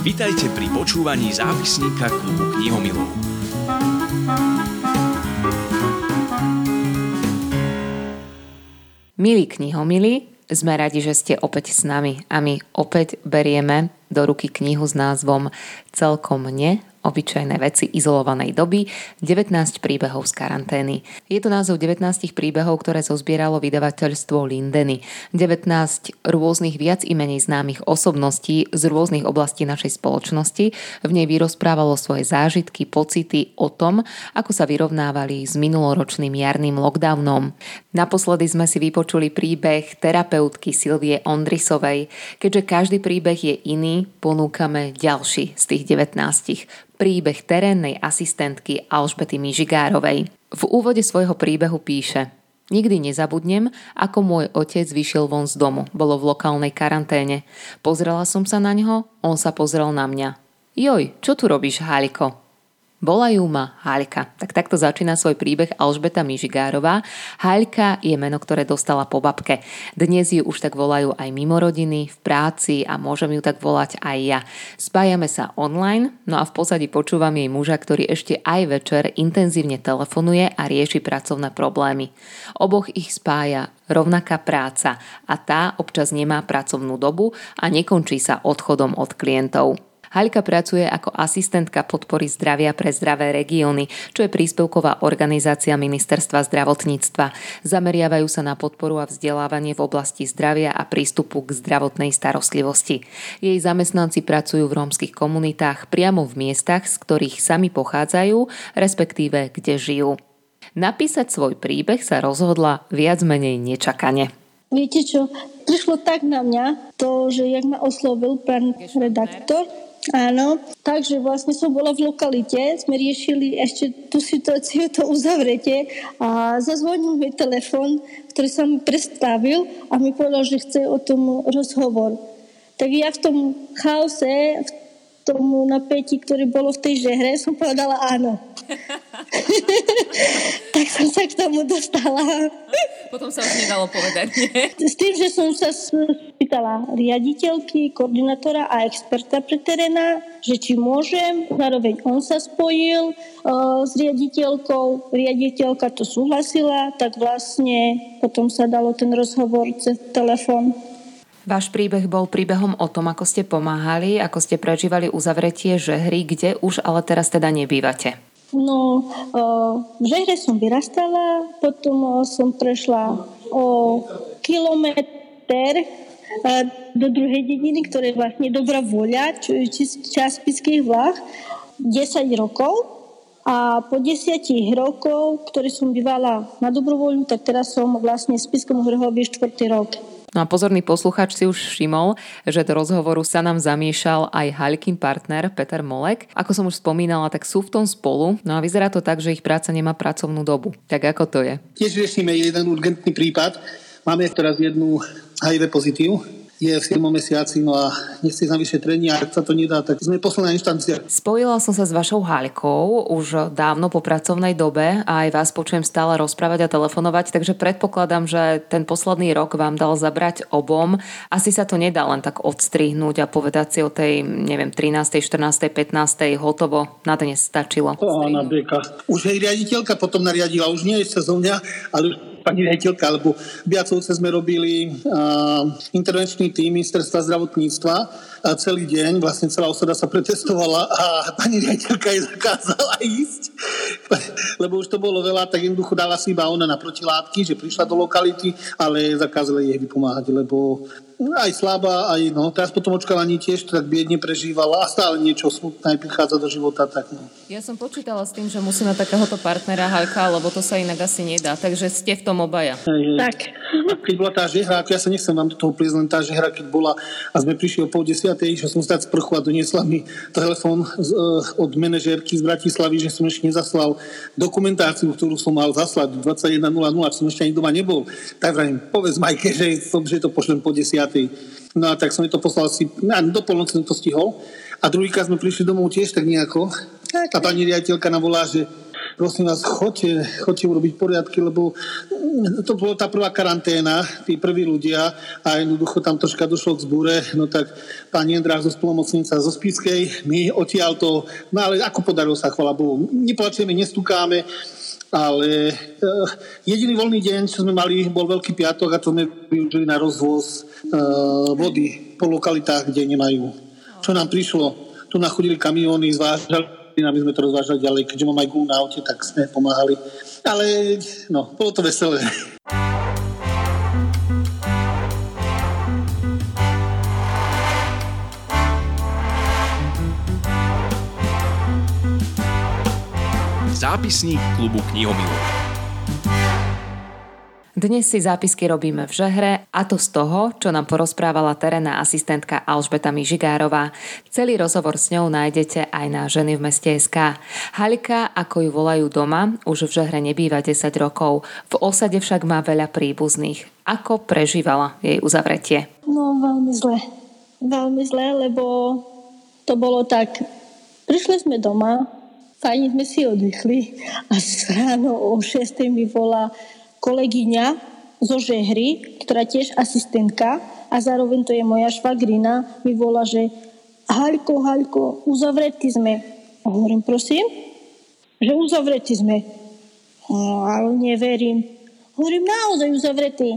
Vítajte pri počúvaní zápisníka klubu knihomilov. Milí knihomili, sme radi, že ste opäť s nami a my opäť berieme do ruky knihu s názvom Celkom ne obyčajné veci izolovanej doby, 19 príbehov z karantény. Je to názov 19 príbehov, ktoré zozbieralo vydavateľstvo Lindeny. 19 rôznych viac i menej známych osobností z rôznych oblastí našej spoločnosti. V nej vyrozprávalo svoje zážitky, pocity o tom, ako sa vyrovnávali s minuloročným jarným lockdownom. Naposledy sme si vypočuli príbeh terapeutky Silvie Ondrisovej. Keďže každý príbeh je iný, ponúkame ďalší z tých 19 príbeh terénnej asistentky Alžbety Mižigárovej. V úvode svojho príbehu píše Nikdy nezabudnem, ako môj otec vyšiel von z domu. Bolo v lokálnej karanténe. Pozrela som sa na ňo, on sa pozrel na mňa. Joj, čo tu robíš, Haliko? Volajú ma Haľka. Tak takto začína svoj príbeh Alžbeta Mižigárová. Haľka je meno, ktoré dostala po babke. Dnes ju už tak volajú aj mimo rodiny, v práci a môžem ju tak volať aj ja. Spájame sa online, no a v pozadí počúvam jej muža, ktorý ešte aj večer intenzívne telefonuje a rieši pracovné problémy. Oboch ich spája rovnaká práca a tá občas nemá pracovnú dobu a nekončí sa odchodom od klientov. Haľka pracuje ako asistentka podpory zdravia pre zdravé regióny, čo je príspevková organizácia Ministerstva zdravotníctva. Zameriavajú sa na podporu a vzdelávanie v oblasti zdravia a prístupu k zdravotnej starostlivosti. Jej zamestnanci pracujú v rómskych komunitách priamo v miestach, z ktorých sami pochádzajú, respektíve kde žijú. Napísať svoj príbeh sa rozhodla viac menej nečakane. Viete čo, prišlo tak na mňa to, že jak ma oslovil pán redaktor, Áno, takže vlastne som bola v lokalite, sme riešili ešte tú situáciu, to uzavretie a zazvonil mi telefon, ktorý sa mi predstavil a mi povedal, že chce o tom rozhovor. Tak ja v tom chaose, v tomu napätí, ktoré bolo v tej hre, som povedala áno. tak som sa k tomu dostala. Potom sa už nedalo povedať, nie? S tým, že som sa spýtala riaditeľky, koordinátora a experta pre teréna, že či môžem. Zároveň on sa spojil uh, s riaditeľkou. Riaditeľka to súhlasila, tak vlastne potom sa dalo ten rozhovor cez telefón. Váš príbeh bol príbehom o tom, ako ste pomáhali, ako ste prežívali uzavretie žehry, kde už ale teraz teda nebývate. No, v žehre som vyrastala, potom som prešla o kilometr do druhej dediny, ktoré je vlastne Dobrá voľa, čo je čas Spiských vláh, 10 rokov. A po desiatich rokov, ktoré som bývala na dobrovoľu, tak teraz som vlastne v Spiskom Hrhovi 4. rok. No a pozorný posluchač si už všimol, že do rozhovoru sa nám zamiešal aj Halkin partner Peter Molek. Ako som už spomínala, tak sú v tom spolu, no a vyzerá to tak, že ich práca nemá pracovnú dobu. Tak ako to je? Tiež riešime jeden urgentný prípad. Máme teraz jednu HIV pozitív, je v 7 mesiaci, no a nechce ísť na vyšetrenie a ak sa to nedá, tak sme posledná inštancia. Spojila som sa s vašou Hálkou už dávno po pracovnej dobe a aj vás počujem stále rozprávať a telefonovať, takže predpokladám, že ten posledný rok vám dal zabrať obom. Asi sa to nedá len tak odstrihnúť a povedať si o tej, neviem, 13., 14., 15. hotovo, na dnes stačilo. Áno, Už aj riaditeľka potom nariadila, už nie je sezónia, ale už pani riaditeľka, alebo Biacovce sme robili uh, intervenčný tým ministerstva zdravotníctva celý deň, vlastne celá osada sa pretestovala a pani riaditeľka jej zakázala ísť, lebo už to bolo veľa, tak jednoducho dala si iba ona na protilátky, že prišla do lokality, ale zakázali jej vypomáhať, lebo aj slabá, aj no, teraz potom očkávaní tiež tak biedne prežívala a stále niečo smutné prichádza do života. Tak, no. Ja som počítala s tým, že musí mať takéhoto partnera Hajka, lebo to sa inak asi nedá, takže ste v tom obaja. Hej. Tak. A keď bola tá žehra, ja sa nechcem vám do toho pliesť, len tá žehra, keď bola a sme prišli o pol desiatej, že som stať sprchu a doniesla mi telefón z, uh, od manažérky z Bratislavy, že som ešte nezaslal dokumentáciu, ktorú som mal zaslať 21.00, som ešte ani doma nebol. Tak vrajím, povedz Majke, že, že to pošlem po desiatej 9. No a tak som mi to poslal asi, do polnoci som to stihol. A druhýkrát sme prišli domov tiež tak nejako. A pani riaditeľka nám volá, že prosím vás, chodte, chodte urobiť poriadky, lebo to bola tá prvá karanténa, tí prví ľudia a jednoducho tam troška došlo k zbúre, no tak pani Jendrách zo spolomocnica zo Spiskej, my odtiaľ to, no ale ako podarilo sa, chvala Bohu, neplačujeme, nestúkáme, ale uh, jediný voľný deň, čo sme mali, bol Veľký piatok a to sme využili na rozvoz uh, vody po lokalitách, kde nemajú. Čo nám prišlo, tu nachodili kamióny, zvážali, aby sme to rozvážali ďalej. Keďže mám aj gul na aute, tak sme pomáhali. Ale no, bolo to veselé. Zápisník klubu knihomilov. Dnes si zápisky robíme v žehre a to z toho, čo nám porozprávala terénna asistentka Alžbeta Mižigárová. Celý rozhovor s ňou nájdete aj na Ženy v meste SK. Halika, ako ju volajú doma, už v žehre nebýva 10 rokov. V osade však má veľa príbuzných. Ako prežívala jej uzavretie? No veľmi zle. Veľmi zle, lebo to bolo tak. Prišli sme doma, fajne sme si oddychli a ráno o 6. mi volá kolegyňa zo Žehry, ktorá tiež asistentka a zároveň to je moja švagrina, mi volá, že Haľko, Haľko, uzavretí sme. A hovorím, prosím, že uzavretí sme. No, ale neverím. Hovorím, naozaj uzavretí.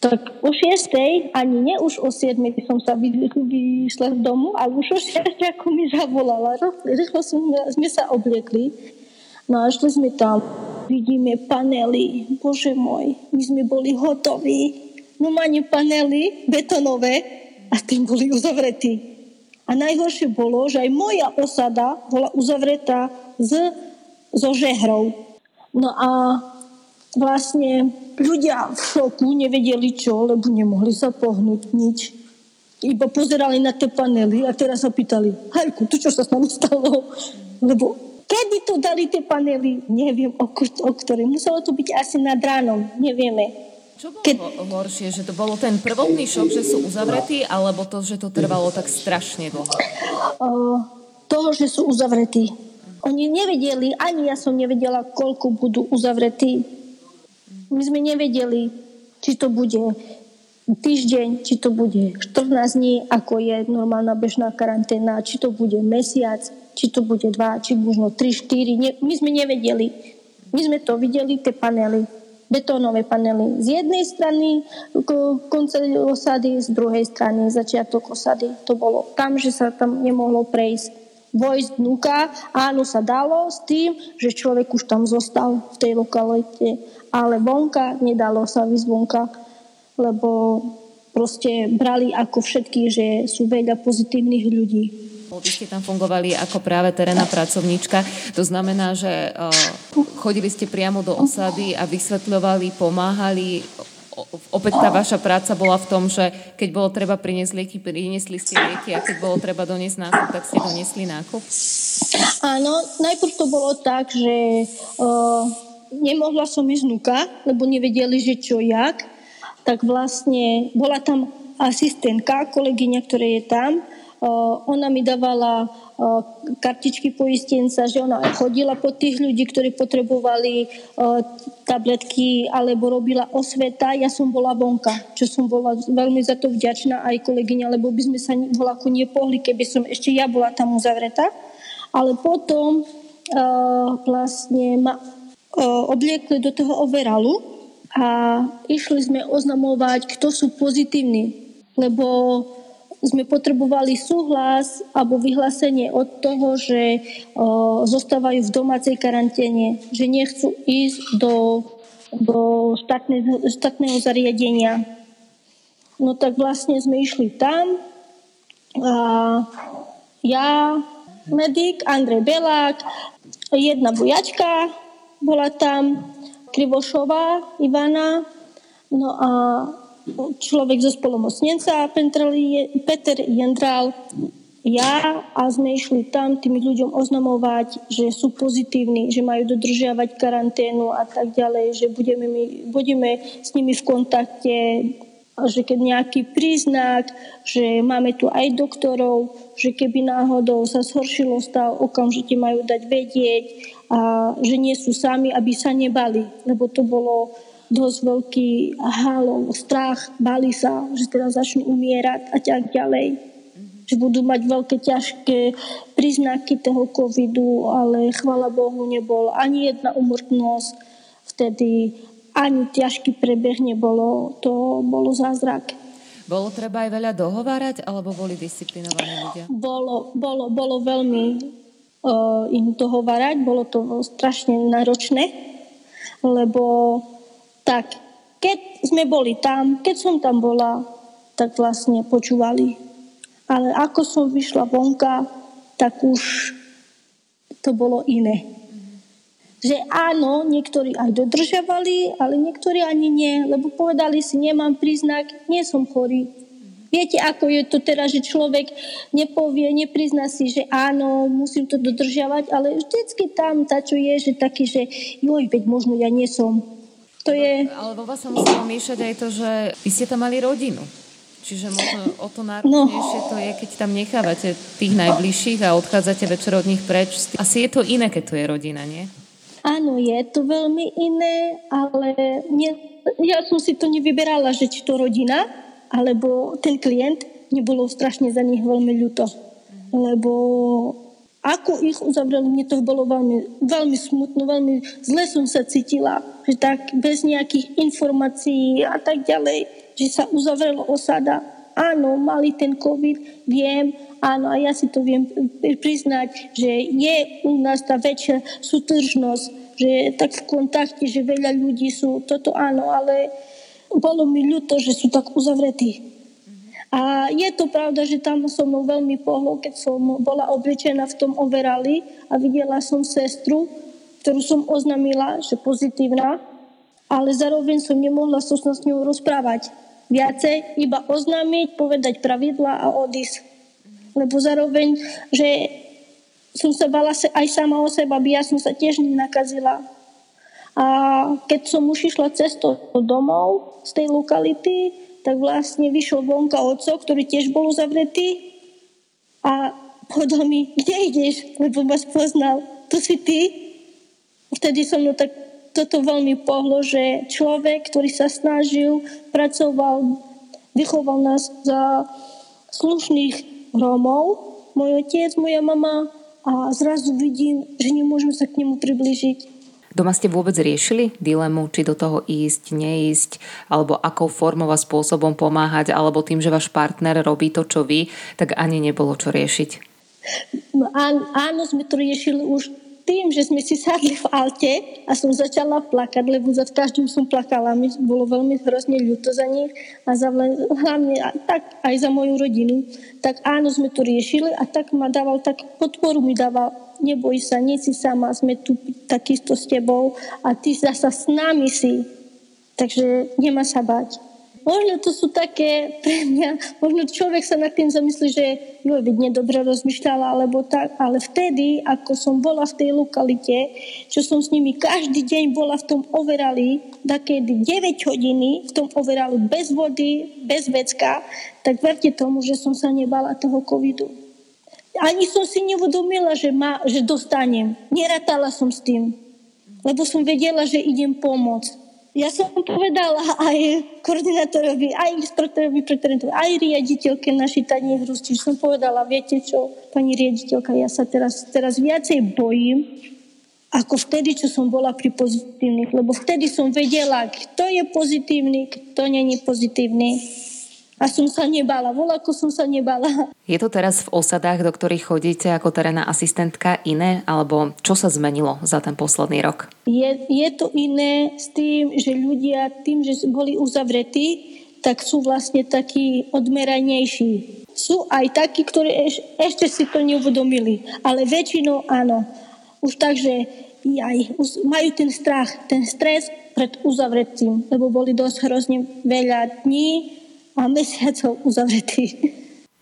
Tak o 6. ani nie už o 7. som sa vyšla z domu, ale už o 6. ako mi zavolala. Rýchlo sme sa obliekli. No a sme tam. Vidíme panely. Bože môj, my sme boli hotoví. Normálne panely betonové a tým boli uzavretí. A najhoršie bolo, že aj moja osada bola uzavretá z, so žehrou. No a vlastne ľudia v šoku nevedeli čo, lebo nemohli sa pohnúť nič. Iba pozerali na tie panely a teraz sa pýtali, Hajku, tu čo sa s nami stalo? Lebo kedy to dali tie panely? Neviem, o, o ktorej. Muselo to byť asi nad ránom, nevieme. Čo bolo Keď... horšie, že to bolo ten prvotný šok, že sú uzavretí, alebo to, že to trvalo tak strašne dlho? O, toho, že sú uzavretí. Oni nevedeli, ani ja som nevedela, koľko budú uzavretí my sme nevedeli, či to bude týždeň, či to bude 14 dní, ako je normálna bežná karanténa, či to bude mesiac, či to bude 2, či možno 3, 4. Ne, my sme nevedeli. My sme to videli, tie panely, betónové panely. Z jednej strany konce osady, z druhej strany začiatok osady. To bolo tam, že sa tam nemohlo prejsť. Vojsť vnúka, áno sa dalo s tým, že človek už tam zostal v tej lokalite ale vonka nedalo sa vysť vonka, lebo proste brali ako všetky, že sú veľa pozitívnych ľudí. Vy ste tam fungovali ako práve terénna pracovníčka. To znamená, že chodili ste priamo do osady a vysvetľovali, pomáhali. Opäť tá vaša práca bola v tom, že keď bolo treba priniesť lieky, priniesli ste lieky a keď bolo treba doniesť nákup, tak ste doniesli nákup? Áno, najprv to bolo tak, že uh, nemohla som ísť nuka, lebo nevedeli, že čo jak. Tak vlastne bola tam asistentka, kolegyňa, ktorá je tam. Ona mi dávala kartičky poistenca, že ona chodila po tých ľudí, ktorí potrebovali tabletky alebo robila osveta. Ja som bola vonka, čo som bola veľmi za to vďačná aj kolegyňa, lebo by sme sa voľako nepohli, keby som ešte ja bola tam uzavretá. Ale potom vlastne ma obliekli do toho overalu a išli sme oznamovať, kto sú pozitívni, lebo sme potrebovali súhlas alebo vyhlásenie od toho, že o, zostávajú v domácej karanténe, že nechcú ísť do, do štátneho, štátneho zariadenia. No tak vlastne sme išli tam a ja, medic, Andrej Belák, jedna bujačka, bola tam Krivošová Ivana, no a človek zo spolomocnenca Peter Jendral, ja a sme išli tam tým ľuďom oznamovať, že sú pozitívni, že majú dodržiavať karanténu a tak ďalej, že budeme, my, budeme s nimi v kontakte že keď nejaký príznak, že máme tu aj doktorov, že keby náhodou sa zhoršilo stav, okamžite majú dať vedieť a že nie sú sami, aby sa nebali, lebo to bolo dosť veľký halo, strach, bali sa, že teda začnú umierať a tak ďalej že budú mať veľké ťažké príznaky toho covidu, ale chvala Bohu nebol ani jedna umrtnosť vtedy ani ťažký prebeh nebolo. To bolo zázrak. Bolo treba aj veľa dohovárať, alebo boli disciplinovaní ľudia? Bolo, bolo, bolo veľmi uh, im dohovárať, bolo to strašne náročné, lebo tak, keď sme boli tam, keď som tam bola, tak vlastne počúvali. Ale ako som vyšla vonka, tak už to bolo iné že áno, niektorí aj dodržiavali, ale niektorí ani nie, lebo povedali si, nemám príznak, nie som chorý. Viete, ako je to teraz, že človek nepovie, neprizná si, že áno, musím to dodržiavať, ale vždycky tam tá, čo je, že taký, že joj, veď možno ja nie som. To je... Ale vo vás sa muselo miešať aj to, že vy ste tam mali rodinu. Čiže možno o to náročnejšie no. to je, keď tam nechávate tých najbližších a odchádzate večer od nich preč. Asi je to iné, keď to je rodina, nie? Áno, je to veľmi iné, ale mne, ja som si to nevyberala, že či to rodina, alebo ten klient, nebolo strašne za nich veľmi ľúto. Lebo ako ich uzavreli, mne to bolo veľmi, veľmi smutno, veľmi zle som sa cítila, že tak bez nejakých informácií a tak ďalej, že sa uzavrelo osada. Áno, mali ten COVID, viem, Áno, a ja si to viem priznať, že je u nás tá väčšia sútržnosť, že je tak v kontakte, že veľa ľudí sú, toto áno, ale bolo mi ľúto, že sú tak uzavretí. A je to pravda, že tam so mnou veľmi pohlo, keď som bola oblečená v tom overali a videla som sestru, ktorú som oznamila, že pozitívna, ale zároveň som nemohla sa s ňou rozprávať. Viacej iba oznámiť, povedať pravidla a odísť lebo zároveň, že som sa bala aj sama o seba, aby ja som sa tiež nenakazila. A keď som už išla cestou domov z tej lokality, tak vlastne vyšiel vonka oco, ktorý tiež bol uzavretý a povedal mi, kde ideš, lebo ma spoznal, to si ty. Vtedy som no tak toto veľmi pohlo, že človek, ktorý sa snažil, pracoval, vychoval nás za slušných Rómov, môj otec, moja mama a zrazu vidím, že nemôžem sa k nemu približiť. Doma ste vôbec riešili dilemu, či do toho ísť, neísť, alebo akou formou a spôsobom pomáhať, alebo tým, že váš partner robí to, čo vy, tak ani nebolo čo riešiť? No, áno, sme to riešili už tým, že sme si sadli v alte a som začala plakať, lebo za každým som plakala. Mi bolo veľmi hrozne ľúto za nich a za, hlavne tak aj za moju rodinu. Tak áno, sme to riešili a tak ma dával, tak podporu mi dával. Neboj sa, nie si sama, sme tu takisto s tebou a ty zasa s nami si. Takže nemá sa bať. Možno to sú také pre mňa, možno človek sa nad tým zamyslí, že jo, byť nedobre rozmýšľala, alebo tak, ale vtedy, ako som bola v tej lokalite, čo som s nimi každý deň bola v tom overali, takedy 9 hodiny v tom overali bez vody, bez vecka, tak verte tomu, že som sa nebala toho covidu. Ani som si neuvedomila, že, ma, že dostanem. Nerátala som s tým, lebo som vedela, že idem pomôcť. Ja som povedala aj koordinátorovi, aj instruktorovi pre trénerov, aj riaditeľke našej tanie hru, čiže som povedala, viete čo, pani riaditeľka, ja sa teraz, teraz viacej bojím, ako vtedy, čo som bola pri pozitívnych, lebo vtedy som vedela, kto je pozitívny, kto není pozitívny a som sa nebala. Voľako som sa nebala. Je to teraz v osadách, do ktorých chodíte ako terénna asistentka iné? Alebo čo sa zmenilo za ten posledný rok? Je, je to iné s tým, že ľudia tým, že boli uzavretí, tak sú vlastne takí odmeranejší. Sú aj takí, ktorí eš, ešte si to neuvedomili. Ale väčšinou áno. Už tak, že aj, majú ten strach, ten stres pred uzavretím, lebo boli dosť hrozne veľa dní, mesiacov uzavretý.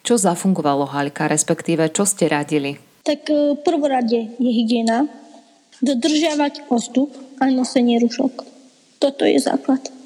Čo zafungovalo Halka, respektíve čo ste radili? Tak e, prvorade je hygiena, dodržiavať postup a nosenie rušok. Toto je základ.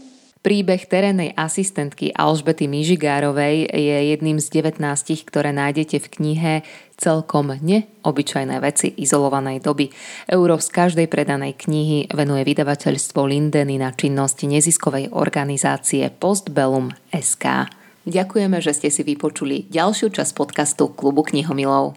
Príbeh terénnej asistentky Alžbety Mižigárovej je jedným z 19, ktoré nájdete v knihe Celkom neobyčajné veci izolovanej doby. Euro z každej predanej knihy venuje vydavateľstvo Lindeny na činnosť neziskovej organizácie Postbellum SK. Ďakujeme, že ste si vypočuli ďalšiu časť podcastu Klubu knihomilov.